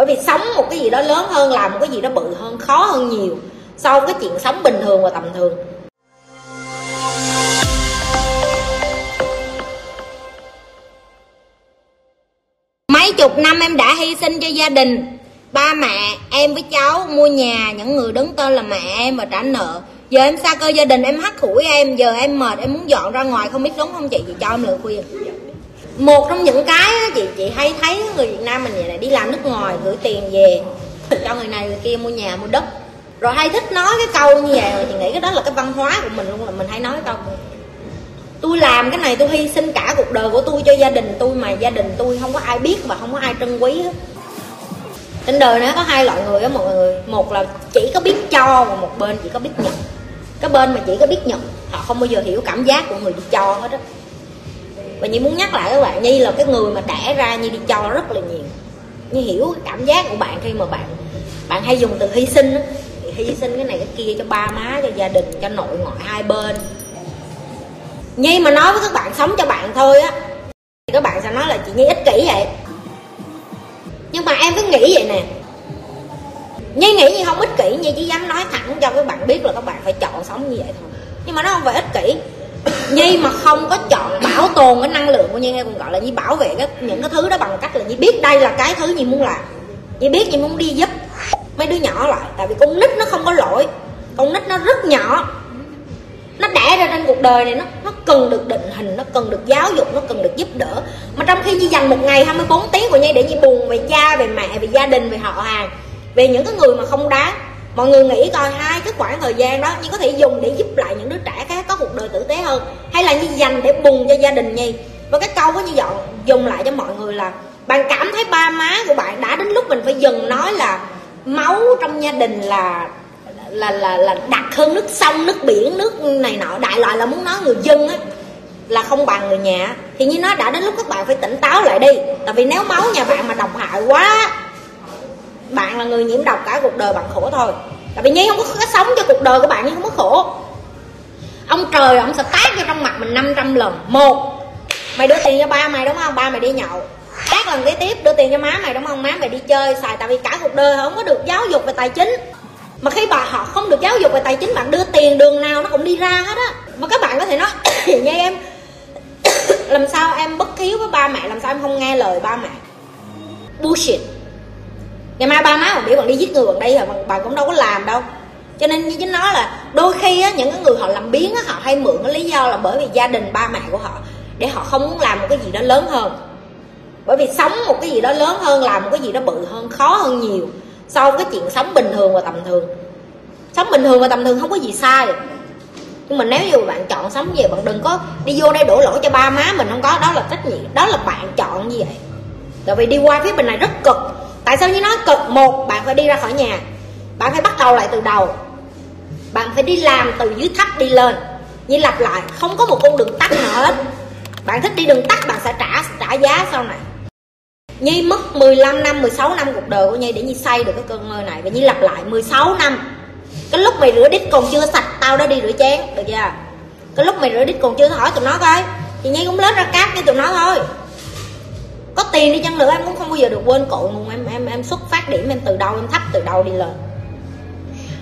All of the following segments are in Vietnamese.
bởi vì sống một cái gì đó lớn hơn, làm một cái gì đó bự hơn, khó hơn nhiều so với cái chuyện sống bình thường và tầm thường. Mấy chục năm em đã hy sinh cho gia đình. Ba mẹ em với cháu mua nhà, những người đứng tên là mẹ em và trả nợ. Giờ em xa cơ gia đình, em hắt hủi em, giờ em mệt, em muốn dọn ra ngoài, không biết đúng không chị? Chị cho em lời khuyên một trong những cái á, chị chị hay thấy người Việt Nam mình vậy đi làm nước ngoài gửi tiền về cho người này người kia mua nhà mua đất. Rồi hay thích nói cái câu như vậy rồi chị nghĩ cái đó là cái văn hóa của mình luôn là mình hay nói cái câu tôi làm cái này tôi hy sinh cả cuộc đời của tôi cho gia đình tôi mà gia đình tôi không có ai biết và không có ai trân quý hết. Trên đời nó có hai loại người á mọi người. Một là chỉ có biết cho và một bên chỉ có biết nhận. Cái bên mà chỉ có biết nhận họ không bao giờ hiểu cảm giác của người đi cho hết á và nhi muốn nhắc lại các bạn, nhi là cái người mà đẻ ra nhi đi cho rất là nhiều. Nhi hiểu cái cảm giác của bạn khi mà bạn bạn hay dùng từ hy sinh đó. thì hy sinh cái này cái kia cho ba má, cho gia đình, cho nội ngoại, hai bên. Nhi mà nói với các bạn sống cho bạn thôi á, thì các bạn sẽ nói là chị nhi ích kỷ vậy. Nhưng mà em cứ nghĩ vậy nè. Nhi nghĩ Nhi không ích kỷ, Nhi chỉ dám nói thẳng cho các bạn biết là các bạn phải chọn sống như vậy thôi. Nhưng mà nó không phải ích kỷ. Nhi mà không có chọn bảo tồn cái năng lượng của Nhi hay còn gọi là Nhi bảo vệ cái, những cái thứ đó bằng cách là Nhi biết đây là cái thứ Nhi muốn làm. Nhi biết Nhi muốn đi giúp mấy đứa nhỏ lại Tại vì con nít nó không có lỗi. Con nít nó rất nhỏ. Nó đẻ ra trên cuộc đời này nó nó cần được định hình nó cần được giáo dục nó cần được giúp đỡ. Mà trong khi Nhi dành một ngày 24 tiếng của Nhi để Nhi buồn về cha về mẹ về gia đình về họ hàng về những cái người mà không đáng mọi người nghĩ coi hai cái khoảng thời gian đó Nhi có thể dùng để giúp lại những đứa trẻ khác cuộc đời tử tế hơn? Hay là Nhi dành để buồn cho gia đình Nhi và cái câu có như dọn dùng lại cho mọi người là bạn cảm thấy ba má của bạn đã đến lúc mình phải dừng nói là máu trong gia đình là là là là đặc hơn nước sông nước biển nước này nọ. Đại loại là muốn nói người dân á là không bằng người nhà. Thì như nó đã đến lúc các bạn phải tỉnh táo lại đi. Tại vì nếu máu nhà bạn mà độc hại quá bạn là người nhiễm độc cả cuộc đời bạn khổ thôi. Tại vì nhi không có, có sống cho cuộc đời của bạn nhưng không có khổ ông trời, ông sẽ tát vô trong mặt mình 500 lần. Một, mày đưa tiền cho ba mày, đúng không? Ba mày đi nhậu. Tát lần kế tiếp, đưa tiền cho má mày, đúng không? Má mày đi chơi, xài, tại vì cả cuộc đời không có được giáo dục về tài chính. Mà khi bà họ không được giáo dục về tài chính, bạn đưa tiền, đường nào nó cũng đi ra hết á. Mà các bạn có thể nói nha em làm sao em bất hiếu với ba mẹ, làm sao em không nghe lời ba mẹ? Bullshit. Ngày mai ba má còn biểu bạn đi giết người bạn đây rồi bạn cũng đâu có làm đâu cho nên như chính nó là đôi khi á, những cái người họ làm biến á, họ hay mượn cái lý do là bởi vì gia đình ba mẹ của họ để họ không muốn làm một cái gì đó lớn hơn. Bởi vì sống một cái gì đó lớn hơn làm một cái gì đó bự hơn khó hơn nhiều so với chuyện sống bình thường và tầm thường. Sống bình thường và tầm thường không có gì sai. Nhưng mà nếu như bạn chọn sống về bạn đừng có đi vô đây đổ lỗi cho ba má mình không có. Đó là trách nhiệm đó là bạn chọn như vậy. Tại vì đi qua phía bên này rất cực. Tại sao như nói cực? Một bạn phải đi ra khỏi nhà. Bạn phải bắt đầu lại từ đầu phải đi làm từ dưới thấp đi lên. Như lặp lại không có một con đường tắt nào hết. Bạn thích đi đường tắt bạn sẽ trả trả giá sau này. Nhi mất 15 năm, 16 năm cuộc đời của Nhi để Nhi xây được cái cơn mơ này. Và Nhi lặp lại 16 năm. Cái lúc mày rửa đít còn chưa sạch tao đã đi rửa chén Được chưa? Cái lúc mày rửa đít còn chưa hỏi tụi nó coi Thì Nhi cũng lết ra cát với tụi nó thôi. Có tiền đi chăng nữa em cũng không bao giờ được quên cội nguồn em em em xuất phát điểm em từ đâu em thấp từ đâu đi lên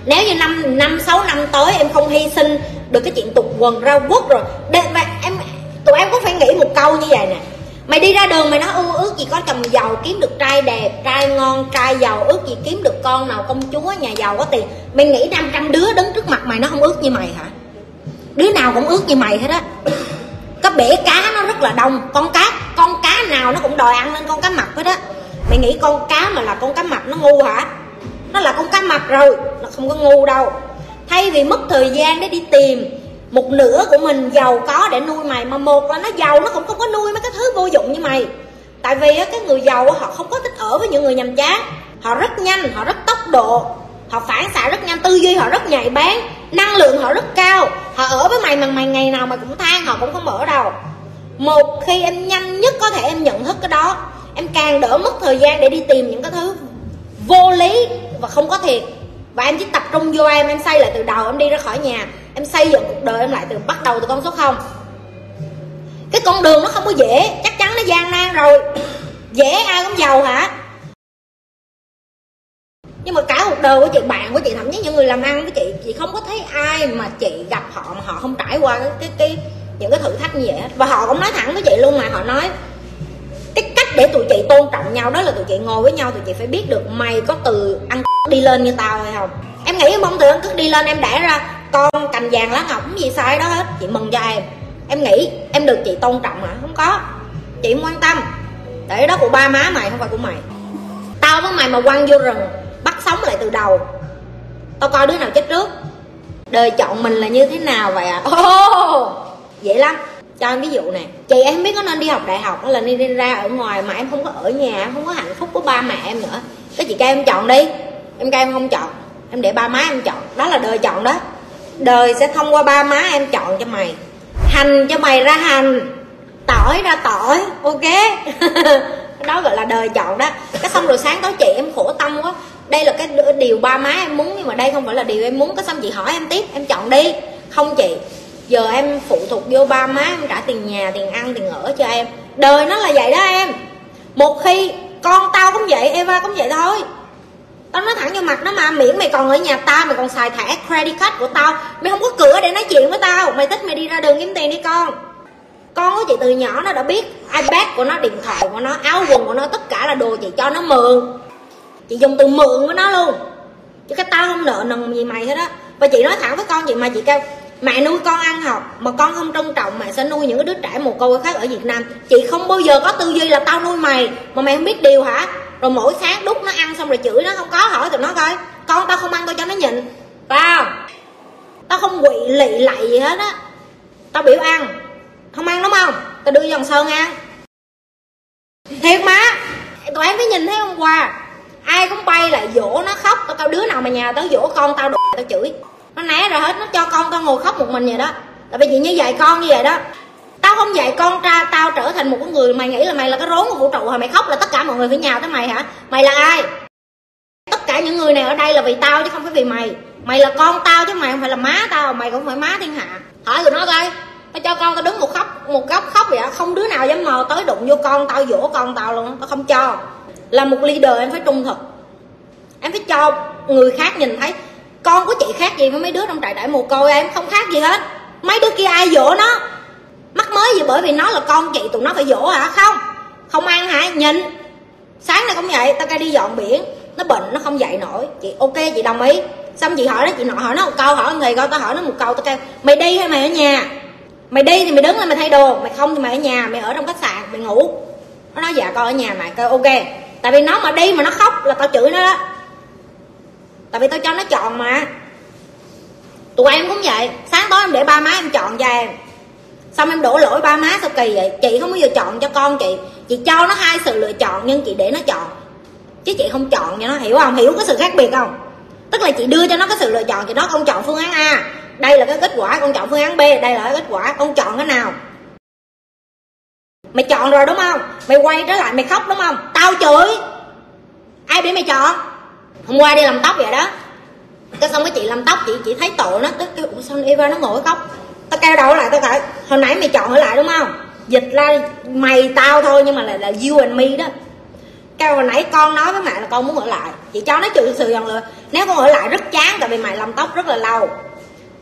nếu như năm năm, sáu năm tới em không hy sinh được cái chuyện tục quần ra quốc rồi, để mà em, tụi em có phải nghĩ một câu như vậy nè. Mày đi ra đường mày nói ưu ước gì có chồng giàu kiếm được trai đẹp, trai ngon, trai giàu, ước gì kiếm được con nào công chúa, nhà giàu có tiền. Mày nghĩ 500 đứa đứng trước mặt mày nó không ước như mày hả? Đứa nào cũng ước như mày hết á. Cái bể cá nó rất là đông, con cá con cá nào nó cũng đòi ăn lên con cá mập hết á. Mày nghĩ con cá mà là con cá mập nó ngu hả? Nó là con cá mập rồi, nó không có ngu đâu. Thay vì mất thời gian để đi tìm, một nửa của mình giàu có để nuôi mày, mà một là nó giàu, nó cũng không có nuôi mấy cái thứ vô dụng như mày. Tại vì á, cái người giàu họ không có thích ở với những người nhầm chán. Họ rất nhanh, họ rất tốc độ. Họ phản xạ rất nhanh, tư duy họ rất nhạy bén, năng lượng họ rất cao. Họ ở với mày mà mày ngày nào mày cũng than, họ cũng không mở đầu một khi em nhanh nhất có thể em nhận thức cái đó, em càng đỡ mất thời gian để đi tìm những cái thứ vô lý và không có thiệt. Và em chỉ tập trung vô em em xây lại từ đầu em đi ra khỏi nhà. Em xây dựng cuộc đời em lại từ bắt đầu từ con số không. Cái con đường nó không có dễ. Chắc chắn nó gian nan rồi. Dễ ai cũng giàu hả? Nhưng mà cả cuộc đời của chị bạn của chị thậm chí những người làm ăn với chị chị không có thấy ai mà chị gặp họ mà họ không trải qua cái cái, cái những cái thử thách như vậy hết. Và họ cũng nói thẳng với chị luôn mà họ nói cái cách để tụi chị tôn trọng nhau đó là tụi chị ngồi với nhau tụi chị phải biết được mày có từ ăn đi lên như tao hay không? Em nghĩ em không từ ăn đi lên em đẻ ra con cành vàng lá ngọc gì sai đó hết chị mừng cho em. Em nghĩ em được chị tôn trọng hả không có. Chị không quan tâm để đó của ba má mày không phải của mày. Tao với mày mà quăng vô rừng bắt sống lại từ đầu. Tao coi đứa nào chết trước. Đời chọn mình là như thế nào vậy ạ à? oh, dễ lắm. Cho em ví dụ nè chị em biết có nên đi học đại học hay là đi, đi ra ở ngoài mà em không có ở nhà em không có hạnh phúc của ba mẹ em nữa. Cái chị kêu em chọn đi em kêu em không chọn. Em để ba má em chọn. Đó là đời chọn đó. Đời sẽ thông qua ba má em chọn cho mày. Hành cho mày ra hành. Tỏi ra tỏi. Ok? Đó gọi là đời chọn đó. Cái xong rồi sáng tối chị em khổ tâm quá. Đây là cái điều ba má em muốn, nhưng mà đây không phải là điều em muốn. Cái xong chị hỏi em tiếp. Em chọn đi. Không chị. Giờ em phụ thuộc vô ba má em trả tiền nhà, tiền ăn, tiền ở cho em. Đời nó là vậy đó em. Một khi con tao cũng vậy, eva cũng vậy thôi tao nói thẳng vô mặt nó mà, miễn mày còn ở nhà tao, mày còn xài thẻ credit card của tao. Mày không có cửa để nói chuyện với tao. Mày thích mày đi ra đường kiếm tiền đi, con. Con của chị từ nhỏ nó đã biết ipad của nó, điện thoại của nó, áo quần của nó, tất cả là đồ chị cho nó mượn. Chị dùng từ mượn với nó luôn. Chứ cái tao không nợ nần gì mày hết á. Và chị nói thẳng với con chị mà, chị kêu, mẹ nuôi con ăn học, mà con không trân trọng, mẹ sẽ nuôi những đứa trẻ mồ côi khác ở việt nam. Chị không bao giờ có tư duy là tao nuôi mày, mà mày không biết điều hả? Rồi mỗi sáng đút nó ăn xong rồi chửi nó không có hỏi tụi nó coi, con tao không ăn tao cho nó nhịn tao tao không quỵ lị lạy gì hết á. Tao biểu ăn, không ăn đúng không? Tao đưa dòng sơn ăn. Thiệt má, tụi em mới nhìn thấy hôm qua, ai cũng bay lại dỗ nó khóc, tao đứa nào mà nhà tao dỗ con tao đ- tao chửi. Nó né rồi hết, nó cho con tao ngồi khóc một mình vậy đó. Tại vì chuyện như vậy con như vậy đó tao không dạy con trai tao trở thành một con người mày nghĩ là mày là cái rốn của vũ trụ hả? Mày khóc là tất cả mọi người phải nhào tới mày hả? Mày là ai? Tất cả những người này ở đây là vì tao chứ không phải vì mày. Mày là con tao chứ mày không phải là má tao, mày cũng phải má thiên hạ. Hỏi tụi nó coi, tao cho con tao đứng một khóc, một góc khóc vậy không đứa nào dám mò tới đụng vô con tao dỗ con tao luôn tao không cho. Là một leader em phải trung thực. Em phải cho người khác nhìn thấy. Con của chị khác gì với mấy đứa trong trại đại mồ côi em? Không khác gì hết. Mấy đứa kia ai dỗ nó? Mắc mới gì bởi vì nó là con chị, tụi nó phải dỗ hả? Không. Không ăn hả? Nhìn. Sáng nay cũng vậy, tao ca đi dọn biển. Nó bệnh, nó không dậy nổi. Chị, ok, chị đồng ý. Xong chị hỏi nó, chị hỏi nó một câu, hỏi người coi, tao hỏi nó một câu, tao kêu, mày đi hay mày ở nhà? Mày đi thì mày đứng lên mày thay đồ. Mày không thì mày ở nhà, mày ở trong khách sạn, mày ngủ. Nó nói dạ con ở nhà mày kêu, ok. Tại vì nó mà đi mà nó khóc là tao chửi nó đó. Tại vì tao cho nó chọn mà. Tụi em cũng vậy. Sáng tối em để ba má em chọn cho em xong em đổ lỗi ba má sao kỳ vậy? Chị không bao giờ chọn cho con chị. Chị cho nó hai sự lựa chọn nhưng chị để nó chọn. Chứ chị không chọn cho nó, hiểu không? Hiểu cái sự khác biệt không? Tức là chị đưa cho nó cái sự lựa chọn thì nó không chọn phương án a. Đây là cái kết quả, con chọn phương án b. Đây là cái kết quả, con chọn cái nào? Mày chọn rồi đúng không? Mày quay trở lại, mày khóc đúng không? Tao chửi. Ai bị mày chọn? Hôm qua đi làm tóc vậy đó. Cái xong cái chị làm tóc, chị chị thấy tội nó. Cái, ủa, sao Eva nó ngồi khóc? Tao kêu đầu lại, tao kể, hồi nãy mày chọn ở lại đúng không? Dịch ra mày tao thôi, nhưng mà là là you and me đó. Kêu hồi nãy con nói với mẹ là con muốn ở lại. Chị cho nó chịu sự dần lựa. Nếu con ở lại rất chán, tại vì mày làm tóc rất là lâu.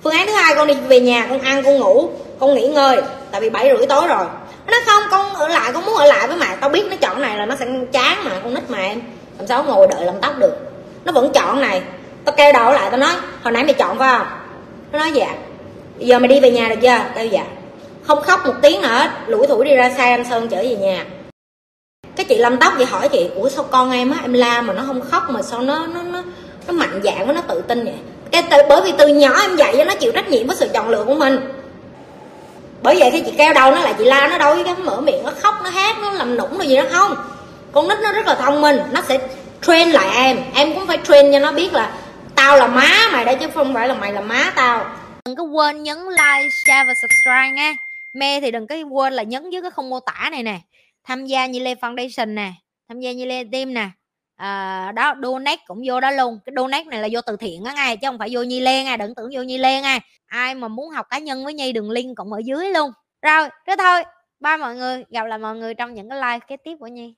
Phương án thứ hai, con đi về nhà, con ăn, con ngủ, con nghỉ ngơi, tại vì bảy rưỡi tối rồi. Nó nói không, con ở lại, con muốn ở lại với mẹ. Tao biết nó chọn này là nó sẽ chán mà, con nít mà em. Làm sao ngồi đợi làm tóc được? Nó vẫn chọn này. Tao kêu đầu lại, tao nói, hồi nãy mày chọn phải không? Nó nói dạ giờ mày đi về nhà được chưa? Kêu dạ không khóc một tiếng nữa, hết lủi thủi đi ra xe anh sơn chở về nhà. Cái chị làm tóc vậy hỏi chị ủa sao con em á em la mà nó không khóc mà sao nó nó nó nó mạnh dạn với nó tự tin vậy? Cái từ, bởi vì từ nhỏ em dạy cho nó chịu trách nhiệm với sự chọn lựa của mình. Bởi vậy khi chị kêu đầu nó lại chị la nó đâu cái mở miệng nó khóc nó hát nó làm nũng rồi gì nó không. Con nít nó rất là thông minh nó sẽ train lại em. Em cũng phải train cho nó biết là tao là má mày đấy chứ không phải là mày là má tao đừng có quên nhấn like share và subscribe nha. Mê thì đừng có quên là nhấn dưới cái không mô tả này nè. Tham gia như lê foundation nè. Tham gia như lê team nè. À, đó donate cũng vô đó luôn. Cái donate này là vô từ thiện á ngay chứ không phải vô nhi lê ngay đừng tưởng vô nhi lê ngay ai mà muốn học cá nhân với nhi đường link cũng ở dưới luôn. Rồi thế thôi. Bye mọi người. Gặp lại mọi người trong những cái live kế tiếp của nhi.